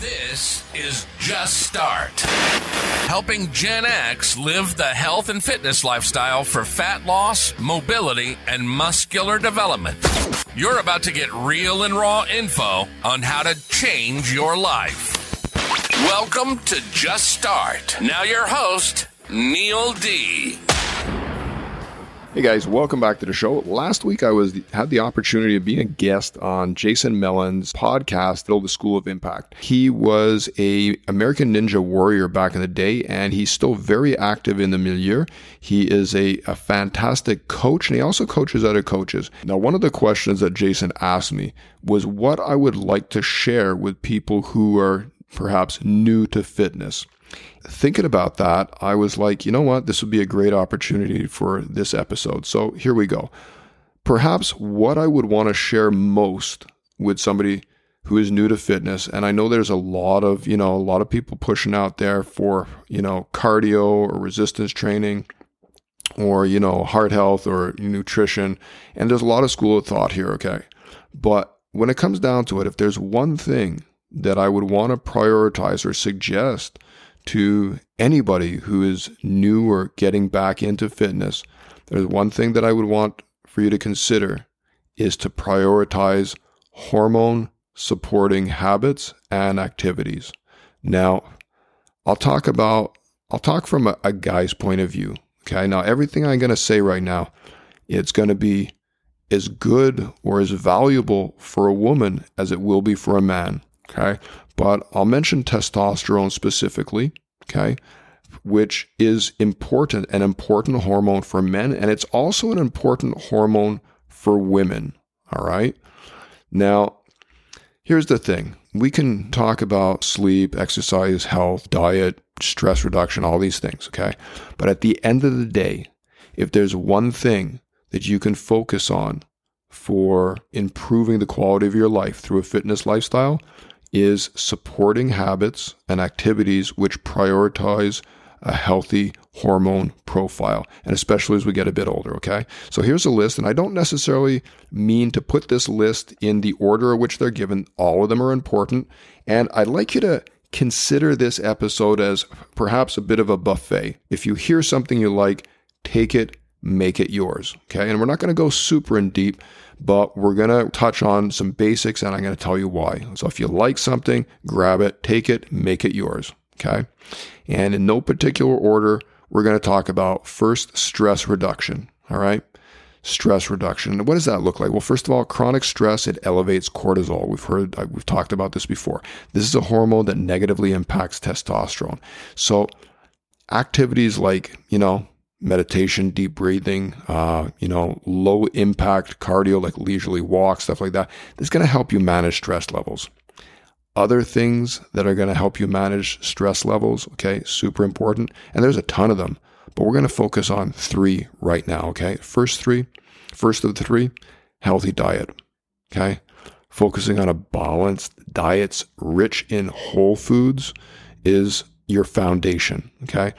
This is Just Start, helping Gen X live the health and fitness lifestyle for fat loss, mobility, and muscular development. You're about to get real and raw info on how to change your life. Welcome to Just Start. Now, your host, Neil D. Hey guys, welcome back to the show. Last week I was had the opportunity of being a guest on Jason Mellon's podcast, The School of Impact. He was a American Ninja warrior back in the day, and he's still very active in the milieu. He is a, a fantastic coach, and he also coaches other coaches. Now, one of the questions that Jason asked me was what I would like to share with people who are perhaps new to fitness thinking about that, I was like, you know what? This would be a great opportunity for this episode. So here we go. Perhaps what I would want to share most with somebody who is new to fitness, and I know there's a lot of, you know, a lot of people pushing out there for, you know, cardio or resistance training or, you know, heart health or nutrition. And there's a lot of school of thought here, okay? But when it comes down to it, if there's one thing that I would want to prioritize or suggest to anybody who is new or getting back into fitness, there's one thing that I would want for you to consider is to prioritize hormone supporting habits and activities. Now, I'll talk about I'll talk from a, a guy's point of view. Okay. Now everything I'm gonna say right now, it's gonna be as good or as valuable for a woman as it will be for a man. Okay. But I'll mention testosterone specifically. Okay. Which is important, an important hormone for men, and it's also an important hormone for women. All right. Now, here's the thing we can talk about sleep, exercise, health, diet, stress reduction, all these things. Okay. But at the end of the day, if there's one thing that you can focus on for improving the quality of your life through a fitness lifestyle, is supporting habits and activities which prioritize a healthy hormone profile, and especially as we get a bit older, okay? So here's a list, and I don't necessarily mean to put this list in the order in which they're given. All of them are important, and I'd like you to consider this episode as perhaps a bit of a buffet. If you hear something you like, take it, make it yours, okay? And we're not going to go super in deep but we're going to touch on some basics and I'm going to tell you why. So if you like something, grab it, take it, make it yours. Okay. And in no particular order, we're going to talk about first stress reduction. All right. Stress reduction. What does that look like? Well, first of all, chronic stress, it elevates cortisol. We've heard, uh, we've talked about this before. This is a hormone that negatively impacts testosterone. So activities like, you know, meditation, deep breathing, uh, you know, low impact cardio like leisurely walks, stuff like that. This is going to help you manage stress levels. Other things that are going to help you manage stress levels, okay, super important. And there's a ton of them, but we're going to focus on three right now, okay? First three, first of the three, healthy diet, okay? Focusing on a balanced diets rich in whole foods is your foundation, okay?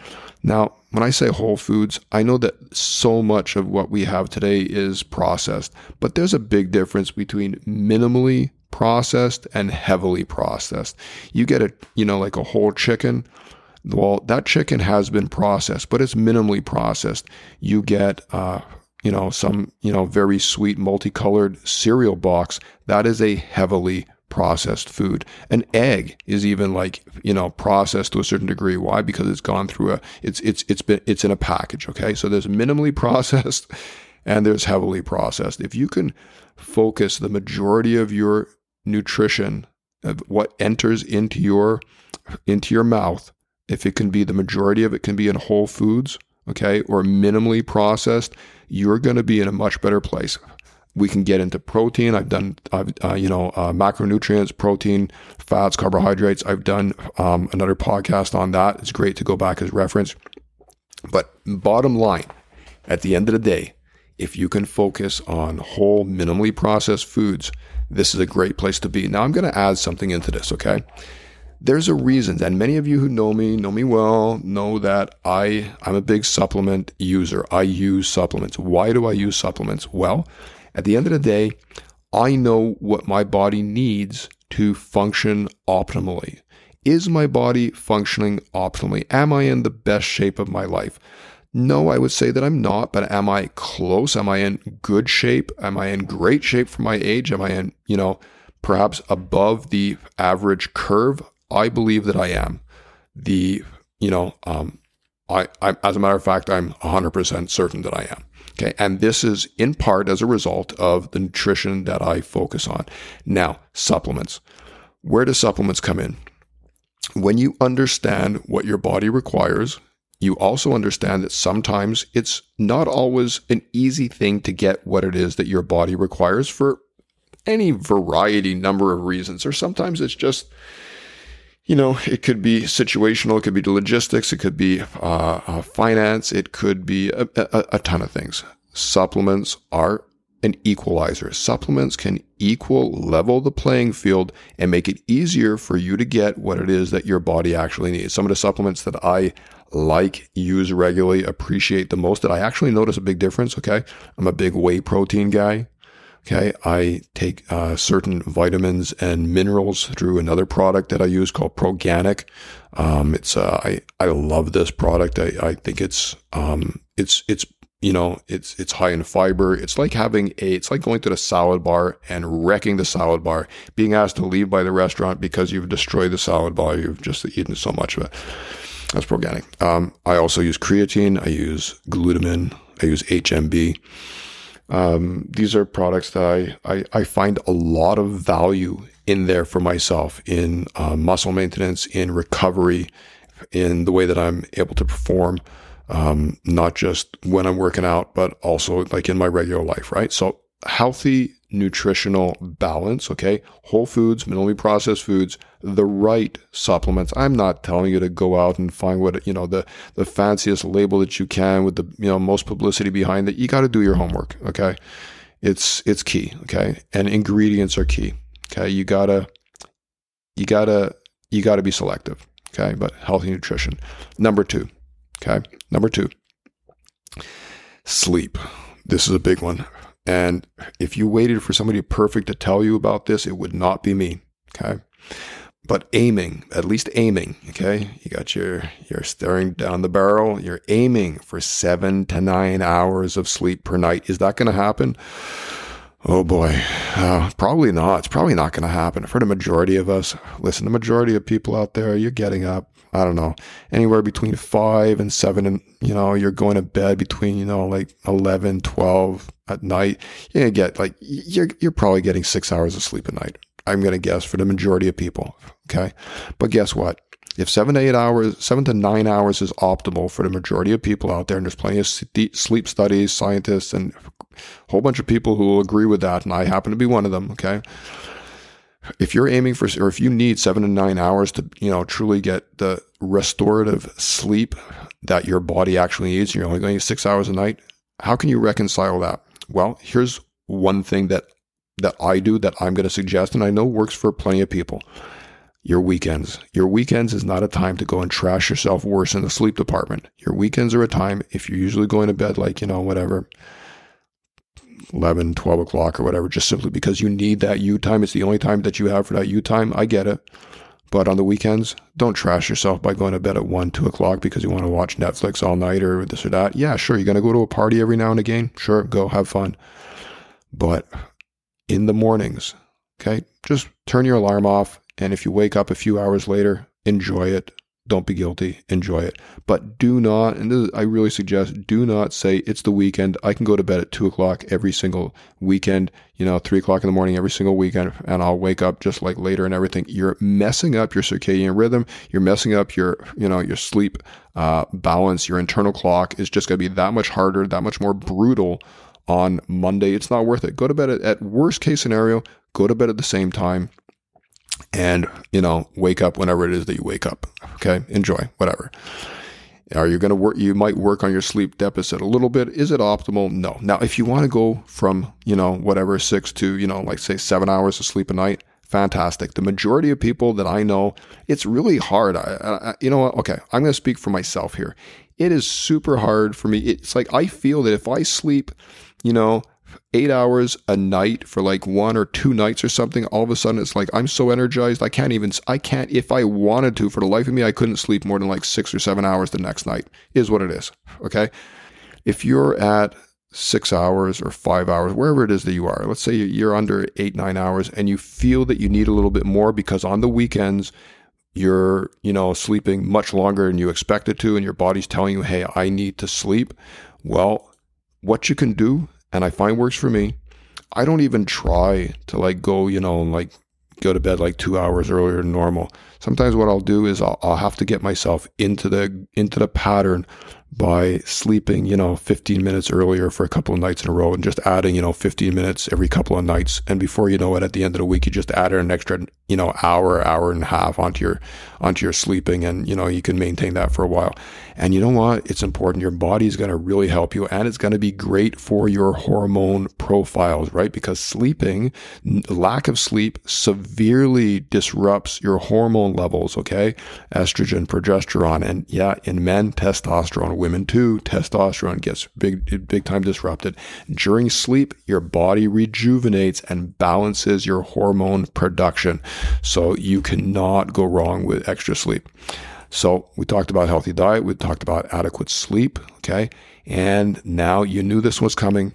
Now, when I say whole foods, I know that so much of what we have today is processed, but there's a big difference between minimally processed and heavily processed. You get a, you know, like a whole chicken. Well, that chicken has been processed, but it's minimally processed. You get, uh, you know, some, you know, very sweet multicolored cereal box. That is a heavily processed food. An egg is even like, you know, processed to a certain degree. Why? Because it's gone through a it's it's it's been it's in a package, okay? So there's minimally processed and there's heavily processed. If you can focus the majority of your nutrition of what enters into your into your mouth, if it can be the majority of it can be in whole foods, okay, or minimally processed, you're going to be in a much better place we can get into protein. I've done, I've, uh, you know, uh, macronutrients, protein, fats, carbohydrates. I've done um, another podcast on that. It's great to go back as reference. But bottom line, at the end of the day, if you can focus on whole, minimally processed foods, this is a great place to be. Now, I'm going to add something into this, okay? There's a reason, and many of you who know me, know me well, know that I, I'm a big supplement user. I use supplements. Why do I use supplements? Well, at the end of the day, I know what my body needs to function optimally. Is my body functioning optimally? Am I in the best shape of my life? No, I would say that I'm not, but am I close? Am I in good shape? Am I in great shape for my age? Am I in, you know, perhaps above the average curve? I believe that I am. The, you know, um, I, I, as a matter of fact, I'm 100% certain that I am. Okay. And this is in part as a result of the nutrition that I focus on. Now, supplements. Where do supplements come in? When you understand what your body requires, you also understand that sometimes it's not always an easy thing to get what it is that your body requires for any variety number of reasons, or sometimes it's just you know, it could be situational, it could be logistics, it could be uh, uh, finance, it could be a, a, a, ton of things. Supplements are an equalizer. Supplements can equal, level the playing field, and make it easier for you to get what it is that your body actually needs. Some of the supplements that I like, use regularly, appreciate the most, that I actually notice a big difference. Okay. I'm a big whey protein guy. Okay. I take uh, certain vitamins and minerals through another product that I use called Proganic. Um, it's, uh, I, I love this product. I, I think it's, um, it's, it's, you know, it's, it's high in fiber. It's like having a, it's like going to the salad bar and wrecking the salad bar, being asked to leave by the restaurant because you've destroyed the salad bar. You've just eaten so much of it. That's Proganic. Um, I also use creatine. I use glutamine. I use HMB. Um, these are products that I, I, I, find a lot of value in there for myself in uh, muscle maintenance, in recovery, in the way that I'm able to perform, um, not just when I'm working out, but also like in my regular life, right? So healthy nutritional balance, okay? Whole foods, minimally processed foods, the right supplements. I'm not telling you to go out and find what, you know, the the fanciest label that you can with the, you know, most publicity behind it. You got to do your homework, okay? It's it's key, okay? And ingredients are key. Okay? You got to you got to you got to be selective, okay? But healthy nutrition. Number 2, okay? Number 2. Sleep. This is a big one and if you waited for somebody perfect to tell you about this, it would not be me. Okay. But aiming, at least aiming, okay? You got your, you're staring down the barrel, you're aiming for seven to nine hours of sleep per night. Is that going to happen? Oh boy, uh, probably not. It's probably not going to happen for the majority of us. Listen, the majority of people out there, you're getting up I don't know, anywhere between five and seven. And, you know, you're going to bed between, you know, like 11, 12 at night. To get like, you're, you're probably getting six hours of sleep a night. I'm going to guess for the majority of people. Okay. But guess what? If seven to eight hours, seven to nine hours is optimal for the majority of people out there, and there's plenty of sleep studies, scientists, and a whole bunch of people who will agree with that, and I happen to be one of them. Okay if you're aiming for, or if you need seven to nine hours to, you know, truly get the restorative sleep that your body actually needs, you're only going six hours a night. How can you reconcile that? Well, here's one thing that that I do that I'm going to suggest, and I know works for plenty of people. Your weekends. Your weekends is not a time to go and trash yourself worse in the sleep department. Your weekends are a time, if you're usually going to bed like, you know, whatever, 11, 12 o'clock or whatever, just simply because you need that you time. It's the only time that you have for that you time. I get it. But on the weekends, don't trash yourself by going to bed at 1, 2 o'clock because you want to watch Netflix all night or this or that. Yeah, sure. You're going to go to a party every now and again. Sure, go have fun. But in the mornings, okay, just turn your alarm off. And if you wake up a few hours later, enjoy it. Don't be guilty. Enjoy it. But do not, and is, I really suggest, do not say it's the weekend. I can go to bed at two o'clock every single weekend, you know, three o'clock in the morning every single weekend, and I'll wake up just like later and everything. You're messing up your circadian rhythm. You're messing up your, you know, your sleep uh, balance. Your internal clock is just going to be that much harder, that much more brutal on Monday. It's not worth it. Go to bed at, at worst case scenario, go to bed at the same time and you know wake up whenever it is that you wake up okay? Enjoy whatever. Are you going to work you might work on your sleep deficit a little bit. Is it optimal? No. Now if you want to go from you know whatever 6 to you know like say 7 hours of sleep a night fantastic. The majority of people that i know it's really hard. I, I, you know what? Okay i'm going to speak for myself here. It is super hard for me. It's like i feel that if i sleep you know eight hours a night for like one or two nights or something, all of a sudden it's like I'm so energized. I can't even, I can't, if I wanted to, for the life of me, I couldn't sleep more than like six or seven hours the next night, is what it is. Okay. If you're at six hours or five hours, wherever it is that you are, let's say you're under eight, nine hours and you feel that you need a little bit more because on the weekends, you're, you know, sleeping much longer than you expected to, and your body's telling you, hey, I need to sleep. Well, what you can do, and I find works for me, I don't even try to like go, you know, and like go to bed like two hours earlier than normal. Sometimes what I'll do is I'll, I'll have to get myself into the into the pattern by sleeping, you know, 15 minutes earlier for a couple of nights in a row and just adding, you know, 15 minutes every couple of nights. And before you know it, at the end of the week, you just added an extra, you know, hour, hour and a half onto your onto your sleeping, and you know you can maintain that for a while. And you know what? It's important. Your body is going to really help you, and it's going to be great for your hormone profiles, right? Because sleeping, lack of sleep, severely disrupts your hormone levels. Okay, estrogen, progesterone, and yeah, in men, testosterone women too, testosterone gets big, big time disrupted. During sleep, your body rejuvenates and balances your hormone production. So you cannot go wrong with extra sleep. So we talked about healthy diet. We talked about adequate sleep. Okay. And now you knew this was coming.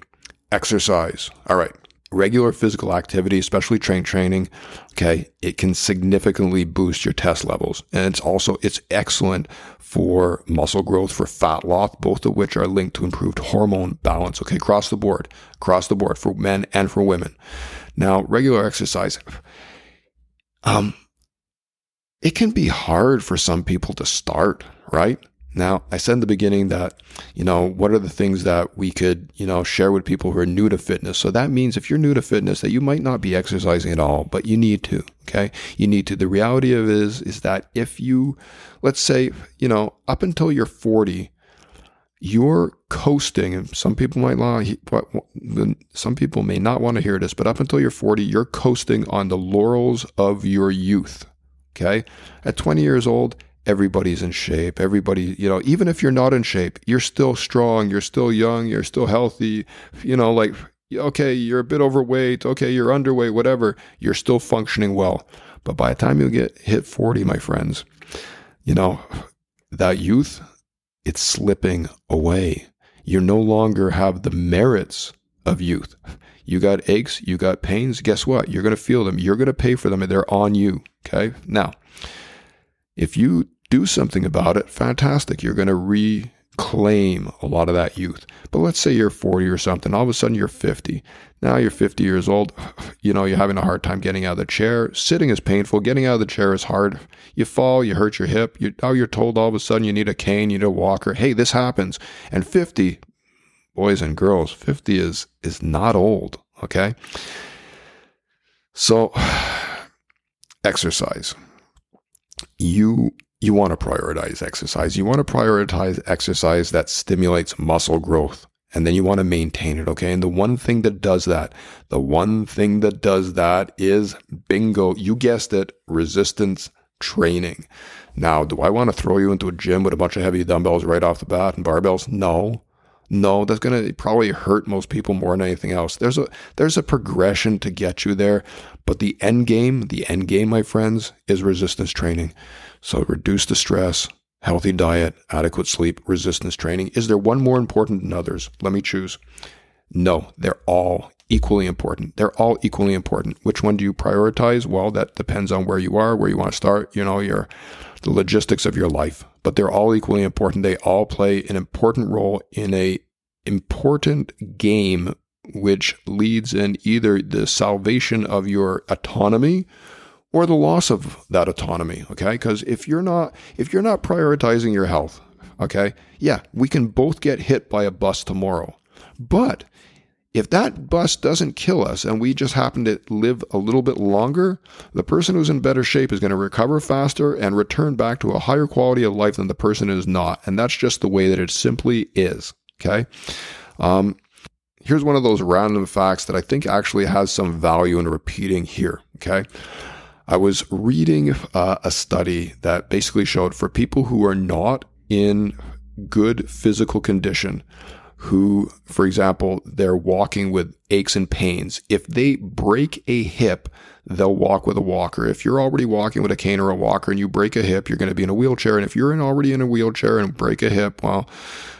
Exercise. All right regular physical activity, especially train training, okay, it can significantly boost your test levels. And it's also it's excellent for muscle growth, for fat loss, both of which are linked to improved hormone balance. Okay, across the board, across the board for men and for women. Now, regular exercise, um, it can be hard for some people to start, right? Now, I said in the beginning that, you know, what are the things that we could, you know, share with people who are new to fitness? So that means if you're new to fitness, that you might not be exercising at all, but you need to, okay? You need to. The reality of is, is that if you, let's say, you know, up until you're 40, you're coasting, and some people might not, some people may not want to hear this, but up until you're 40, you're coasting on the laurels of your youth. Okay. At 20 years old, everybody's in shape. Everybody, you know, even if you're not in shape, you're still strong, you're still young, you're still healthy. You know, like, okay, you're a bit overweight, okay, you're underweight, whatever, you're still functioning well. But by the time you get hit 40, my friends, you know, that youth, it's slipping away. You no longer have the merits of youth. You got aches, you got pains. Guess what? You're going to feel them. You're going to pay for them, and they're on you. Okay. Now, if you do something about it, fantastic. You're going to reclaim a lot of that youth. But let's say you're 40 or something, all of a sudden you're 50. Now you're 50 years old. You know, you're having a hard time getting out of the chair. Sitting is painful. Getting out of the chair is hard. You fall, you hurt your hip. You, now you're told all of a sudden you need a cane, you need a walker. Hey, this happens. And 50, boys and girls, 50 is is not old, okay? So exercise. You you want to prioritize exercise. You want to prioritize exercise that stimulates muscle growth and then you want to maintain it. Okay. And the one thing that does that, the one thing that does that is bingo. You guessed it, resistance training. Now, do I want to throw you into a gym with a bunch of heavy dumbbells right off the bat and barbells? No. No, that's going to probably hurt most people more than anything else. There's a there's a progression to get you there, but the end game, the end game, my friends, is resistance training. So reduce the stress, healthy diet, adequate sleep, resistance training. Is there one more important than others? Let me choose. No, they're all equally important. They're all equally important. Which one do you prioritize? Well, that depends on where you are, where you want to start, you know, your the logistics of your life. But they're all equally important. They all play an important role in a important game which leads in either the salvation of your autonomy or the loss of that autonomy, okay? Because if you're not if you're not prioritizing your health, okay? Yeah, we can both get hit by a bus tomorrow. But if that bus doesn't kill us and we just happen to live a little bit longer, the person who's in better shape is going to recover faster and return back to a higher quality of life than the person who's not. And that's just the way that it simply is. Okay. Um, here's one of those random facts that I think actually has some value in repeating here. Okay. I was reading uh, a study that basically showed for people who are not in good physical condition, who, for example, they're walking with aches and pains. If they break a hip, they'll walk with a walker. If you're already walking with a cane or a walker and you break a hip, you're going to be in a wheelchair. And if you're in already in a wheelchair and break a hip, well,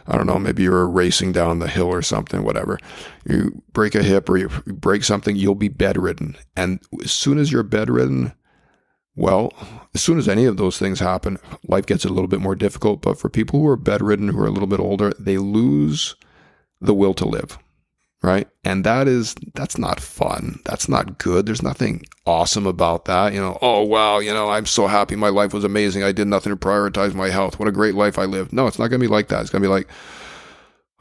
I don't know, maybe you're racing down the hill or something, whatever. You break a hip or you break something, you'll be bedridden. And as soon as you're bedridden, well, as soon as any of those things happen, life gets a little bit more difficult. But for people who are bedridden, who are a little bit older, they lose the will to live right? And that is that's not fun. That's not good. There's nothing awesome about that. You know, oh wow, you know, I'm so happy my life was amazing. I did nothing to prioritize my health. What a great life I lived. No, it's not going to be like that. It's going to be like,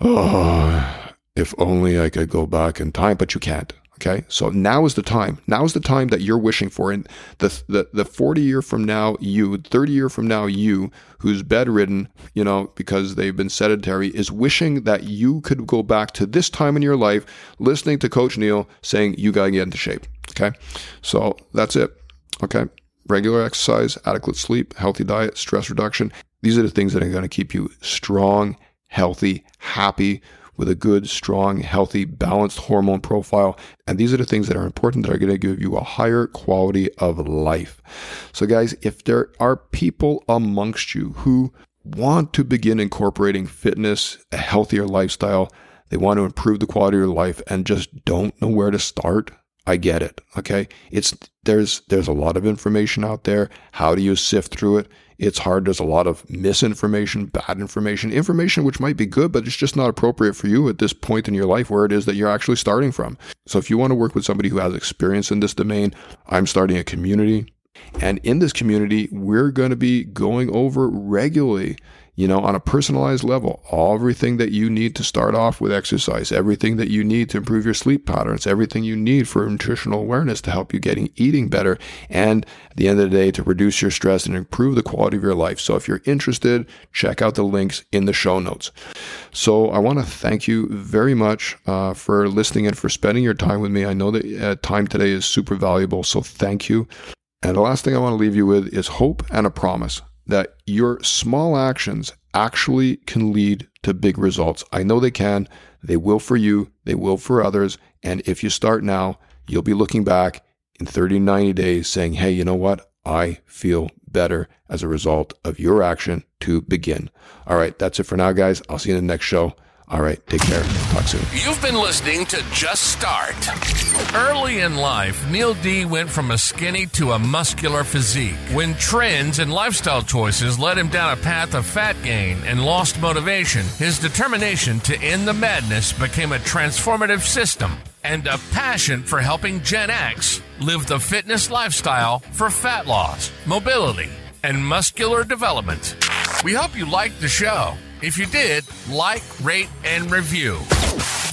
oh, if only I could go back in time, but you can't. Okay. So now is the time. Now is the time that you're wishing for. And the, the, the 40 year from now, you, 30 year from now, you, who's bedridden, you know, because they've been sedentary, is wishing that you could go back to this time in your life, listening to Coach Neil saying, you got to get into shape. Okay. So that's it. Okay. Regular exercise, adequate sleep, healthy diet, stress reduction. These are the things that are going to keep you strong, healthy, happy, with a good, strong, healthy, balanced hormone profile. And these are the things that are important that are going to give you a higher quality of life. So, guys, if there are people amongst you who want to begin incorporating fitness, a healthier lifestyle, they want to improve the quality of your life and just don't know where to start, I get it. Okay. It's there's there's a lot of information out there. How do you sift through it? It's hard. There's a lot of misinformation, bad information, information which might be good, but it's just not appropriate for you at this point in your life where it is that you're actually starting from. So if you want to work with somebody who has experience in this domain, I'm starting a community. And in this community, we're going to be going over regularly you know, on a personalized level, everything that you need to start off with exercise, everything that you need to improve your sleep patterns, everything you need for nutritional awareness to help you getting eating better, and at the end of the day, to reduce your stress and improve the quality of your life. So if you're interested, check out the links in the show notes. So I want to thank you very much uh, for listening and for spending your time with me. I know that uh, time today is super valuable, so thank you. And the last thing I want to leave you with is hope and a promise that your small actions actually can lead to big results. I know they can. They will for you, they will for others. And if you start now, you'll be looking back in 30, 90 days saying, hey, you know what? I feel better as a result of your action to begin. All right, that's it for now, guys. I'll see you in the next show. All right, take care. Talk soon. You've been listening to Just Start. Early in life, Neil D went from a skinny to a muscular physique. When trends and lifestyle choices led him down a path of fat gain and lost motivation, his determination to end the madness became a transformative system and a passion for helping Gen X live the fitness lifestyle for fat loss, mobility, and muscular development. We hope you liked the show. If you did, like, rate, and review.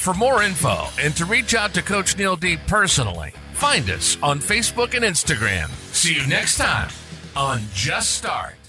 For more info and to reach out to Coach Neil D personally, find us on Facebook and Instagram. See you next time on Just Start.